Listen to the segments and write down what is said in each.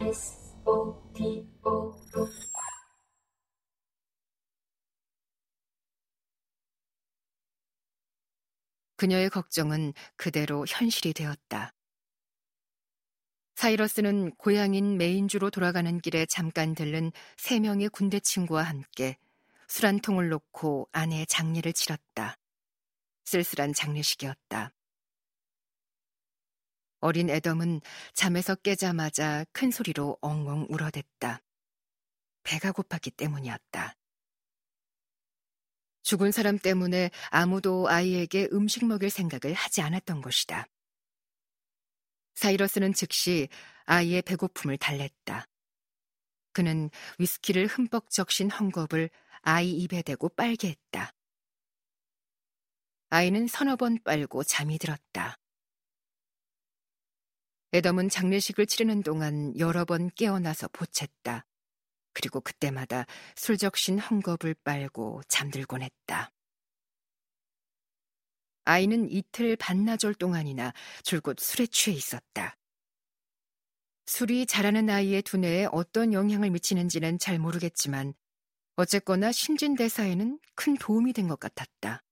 S O D O 그녀의 걱정은 그대로 현실이 되었다. 사이러스는 고향인 메인주로 돌아가는 길에 잠깐 들른 세 명의 군대 친구와 함께 술 한 통을 놓고 아내의 장례를 치렀다. 쓸쓸한 장례식이었다. 어린 애덤은 잠에서 깨자마자 큰 소리로 엉엉 울어댔다. 배가 고팠기 때문이었다. 죽은 사람 때문에 아무도 아이에게 음식 먹일 생각을 하지 않았던 것이다. 사이러스는 즉시 아이의 배고픔을 달랬다. 그는 위스키를 흠뻑 적신 헝겊을 아이 입에 대고 빨게 했다. 아이는 서너 번 빨고 잠이 들었다. 애덤은 장례식을 치르는 동안 여러 번 깨어나서 보챘다. 그리고 그때마다 술 적신 헝겊을 빨고 잠들곤 했다. 아이는 이틀 반나절 동안이나 줄곧 술에 취해 있었다. 술이 자라는 아이의 두뇌에 어떤 영향을 미치는지는 잘 모르겠지만 어쨌거나 신진대사에는 큰 도움이 된 것 같았다.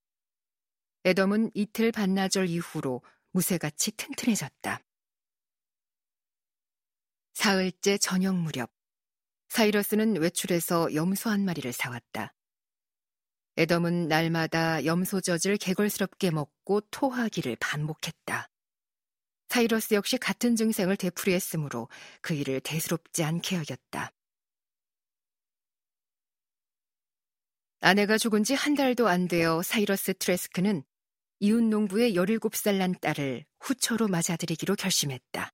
애덤은 이틀 반나절 이후로 무쇠같이 튼튼해졌다. 사흘째 저녁 무렵 사이러스는 외출해서 염소 한 마리를 사왔다. 애덤은 날마다 염소젖을 개걸스럽게 먹고 토하기를 반복했다. 사이러스 역시 같은 증상을 되풀이했으므로 그 일을 대수롭지 않게 여겼다. 아내가 죽은 지 한 달도 안 되어 사이러스 트레스크는 이웃 농부의 17살 난 딸을 후처로 맞아들이기로 결심했다.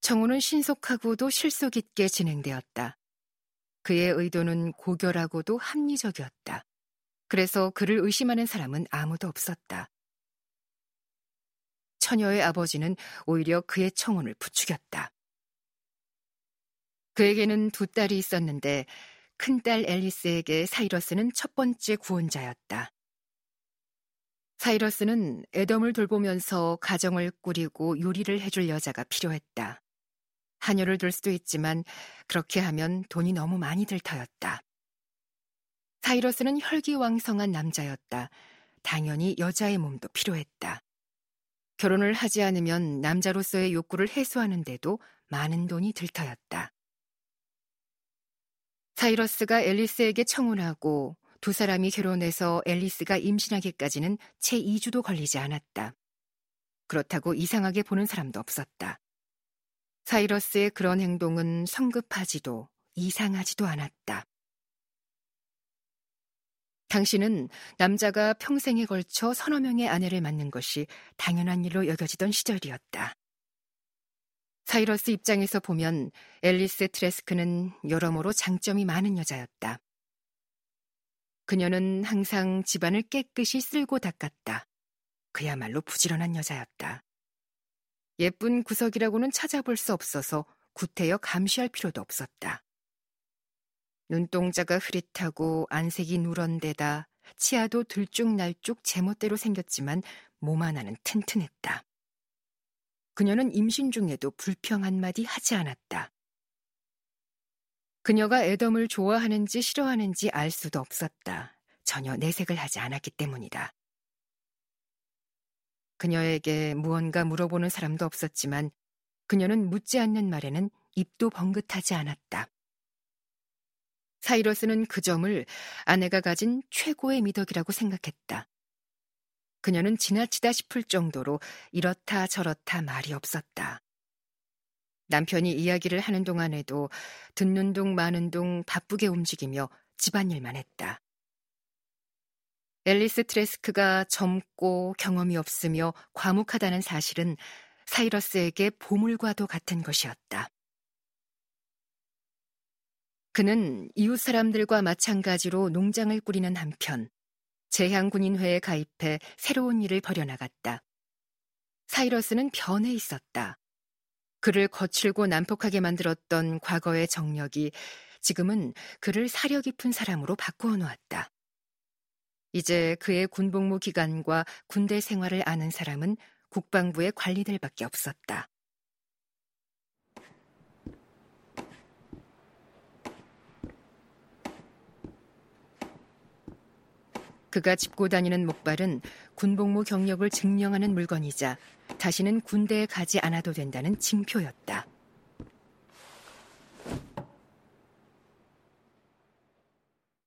청혼은 신속하고도 실속 있게 진행되었다. 그의 의도는 고결하고도 합리적이었다. 그래서 그를 의심하는 사람은 아무도 없었다. 처녀의 아버지는 오히려 그의 청혼을 부추겼다. 그에게는 두 딸이 있었는데 큰딸 앨리스에게 사이러스는 첫 번째 구원자였다. 사이러스는 애덤을 돌보면서 가정을 꾸리고 요리를 해줄 여자가 필요했다. 한여를 둘 수도 있지만 그렇게 하면 돈이 너무 많이 들 터였다. 사이러스는 혈기왕성한 남자였다. 당연히 여자의 몸도 필요했다. 결혼을 하지 않으면 남자로서의 욕구를 해소하는데도 많은 돈이 들 터였다. 사이러스가 앨리스에게 청혼하고 두 사람이 결혼해서 앨리스가 임신하기까지는 채 2주도 걸리지 않았다. 그렇다고 이상하게 보는 사람도 없었다. 사이러스의 그런 행동은 성급하지도 이상하지도 않았다. 당신은 남자가 평생에 걸쳐 서너 명의 아내를 맡는 것이 당연한 일로 여겨지던 시절이었다. 사이러스 입장에서 보면 앨리스 트레스크는 여러모로 장점이 많은 여자였다. 그녀는 항상 집안을 깨끗이 쓸고 닦았다. 그야말로 부지런한 여자였다. 예쁜 구석이라고는 찾아볼 수 없어서 구태여 감시할 필요도 없었다. 눈동자가 흐릿하고 안색이 누런데다 치아도 들쭉날쭉 제멋대로 생겼지만 몸 하나는 튼튼했다. 그녀는 임신 중에도 불평 한마디 하지 않았다. 그녀가 애덤을 좋아하는지 싫어하는지 알 수도 없었다. 전혀 내색을 하지 않았기 때문이다. 그녀에게 무언가 물어보는 사람도 없었지만 그녀는 묻지 않는 말에는 입도 번긋하지 않았다. 사이러스는 그 점을 아내가 가진 최고의 미덕이라고 생각했다. 그녀는 지나치다 싶을 정도로 이렇다 저렇다 말이 없었다. 남편이 이야기를 하는 동안에도 듣는 둥 마는 둥 바쁘게 움직이며 집안일만 했다. 앨리스 트레스크가 젊고 경험이 없으며 과묵하다는 사실은 사이러스에게 보물과도 같은 것이었다. 그는 이웃 사람들과 마찬가지로 농장을 꾸리는 한편 재향군인회에 가입해 새로운 일을 벌여나갔다. 사이러스는 변해 있었다. 그를 거칠고 난폭하게 만들었던 과거의 정력이 지금은 그를 사려 깊은 사람으로 바꾸어 놓았다. 이제 그의 군복무 기간과 군대 생활을 아는 사람은 국방부의 관리들밖에 없었다. 그가 짚고 다니는 목발은 군복무 경력을 증명하는 물건이자 다시는 군대에 가지 않아도 된다는 징표였다.